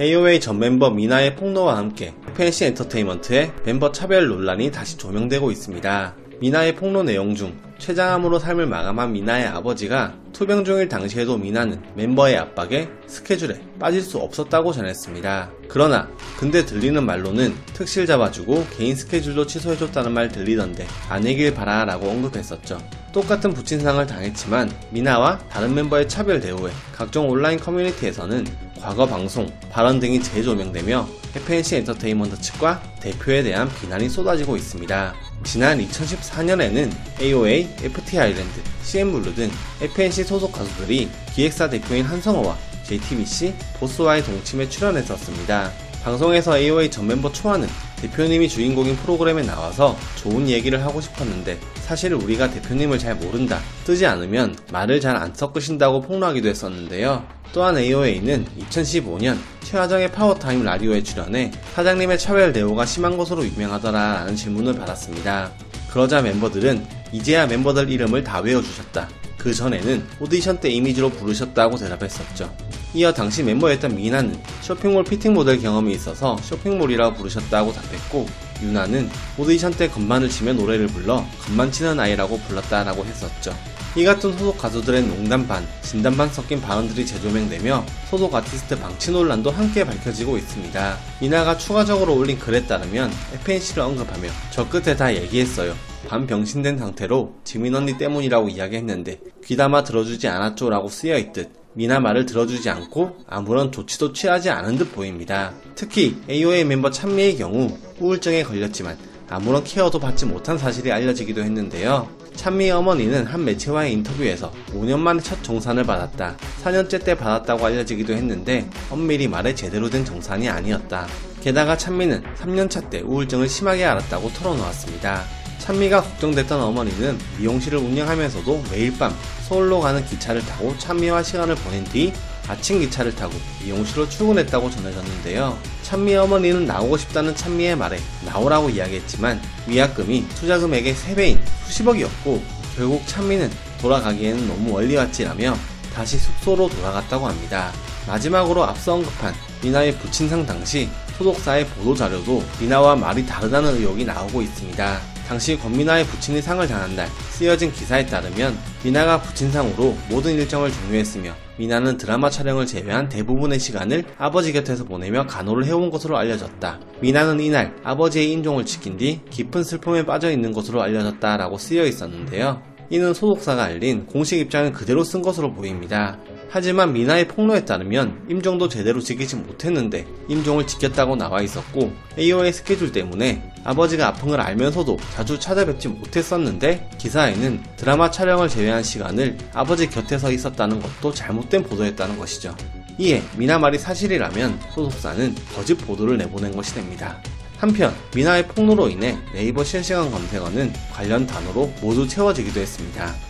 AOA 전 멤버 미나의 폭로와 함께 FNC 엔터테인먼트의 멤버 차별 논란이 다시 조명되고 있습니다. 미나의 폭로 내용 중 췌장암으로 삶을 마감한 미나의 아버지가 투병 중일 당시에도 미나는 멤버의 압박에 스케줄에 빠질 수 없었다고 전했습니다. 그러나 근데 들리는 말로는 특실 잡아주고 개인 스케줄도 취소해줬다는 말 들리던데 아니길 바라 라고 언급했었죠. 똑같은 부친상을 당했지만 미나와 다른 멤버의 차별 대우에 각종 온라인 커뮤니티에서는 과거 방송, 발언 등이 재조명되며 FNC 엔터테인먼트 측과 대표에 대한 비난이 쏟아지고 있습니다. 지난 2014년에는 AOA, FT 아일랜드, CN블루 등 FNC 소속 가수들이 기획사 대표인 한성호와 JTBC, 보스와의 동침에 출연했었습니다. 방송에서 AOA 전 멤버 초아는 대표님이 주인공인 프로그램에 나와서 좋은 얘기를 하고 싶었는데 사실 우리가 대표님을 잘 모른다. 뜨지 않으면 말을 잘 안 섞으신다고 폭로하기도 했었는데요. 또한 AOA는 2015년 최화정의 파워타임 라디오에 출연해 사장님의 차별 대우가 심한 것으로 유명하더라 라는 질문을 받았습니다. 그러자 멤버들은 이제야 멤버들 이름을 다 외워주셨다. 그 전에는 오디션 때 이미지로 부르셨다고 대답했었죠. 이어 당시 멤버였던 민아는 쇼핑몰 피팅 모델 경험이 있어서 쇼핑몰이라고 부르셨다고 답했고 유나는 오디션 때 건반을 치며 노래를 불러 건반 치는 아이라고 불렀다라고 했었죠. 이 같은 소속 가수들의 농담 반, 진담 반 섞인 발언들이 재조명되며 소속 아티스트 방치 논란도 함께 밝혀지고 있습니다. 미나가 추가적으로 올린 글에 따르면 FNC를 언급하며 저 끝에 다 얘기했어요. 반병신된 상태로 지민 언니 때문이라고 이야기했는데 귀담아 들어주지 않았죠 라고 쓰여있듯 미나 말을 들어주지 않고 아무런 조치도 취하지 않은 듯 보입니다. 특히 AOA 멤버 찬미의 경우 우울증에 걸렸지만 아무런 케어도 받지 못한 사실이 알려지기도 했는데요. 찬미의 어머니는 한 매체와의 인터뷰에서 5년 만에 첫 정산을 받았다. 4년째 때 받았다고 알려지기도 했는데 엄밀히 말해 제대로 된 정산이 아니었다. 게다가 찬미는 3년차 때 우울증을 심하게 앓았다고 털어놓았습니다. 찬미가 걱정됐던 어머니는 미용실을 운영하면서도 매일 밤 서울로 가는 기차를 타고 찬미와 시간을 보낸 뒤 아침 기차를 타고 미용실로 출근했다고 전해졌는데요. 찬미 어머니는 나오고 싶다는 찬미의 말에 나오라고 이야기했지만 위약금이 투자금액의 3배인 수십억이었고 결국 찬미는 돌아가기에는 너무 멀리 왔지라며 다시 숙소로 돌아갔다고 합니다. 마지막으로 앞서 언급한 미나의 부친상 당시 소속사의 보도자료도 미나와 말이 다르다는 의혹이 나오고 있습니다. 당시 권미나의 부친이 상을 당한 날 쓰여진 기사에 따르면 미나가 부친상으로 모든 일정을 종료했으며 미나는 드라마 촬영을 제외한 대부분의 시간을 아버지 곁에서 보내며 간호를 해온 것으로 알려졌다. 미나는 이날 아버지의 인종을 지킨 뒤 깊은 슬픔에 빠져 있는 것으로 알려졌다라고 쓰여 있었는데요. 이는 소속사가 알린 공식 입장을 그대로 쓴 것으로 보입니다. 하지만 미나의 폭로에 따르면 임종도 제대로 지키지 못했는데 임종을 지켰다고 나와 있었고 AO의 스케줄 때문에 아버지가 아픈 걸 알면서도 자주 찾아뵙지 못했었는데 기사에는 드라마 촬영을 제외한 시간을 아버지 곁에 서 있었다는 것도 잘못된 보도였다는 것이죠. 이에 미나 말이 사실이라면 소속사는 거짓 보도를 내보낸 것이 됩니다. 한편 미나의 폭로로 인해 네이버 실시간 검색어는 관련 단어로 모두 채워지기도 했습니다.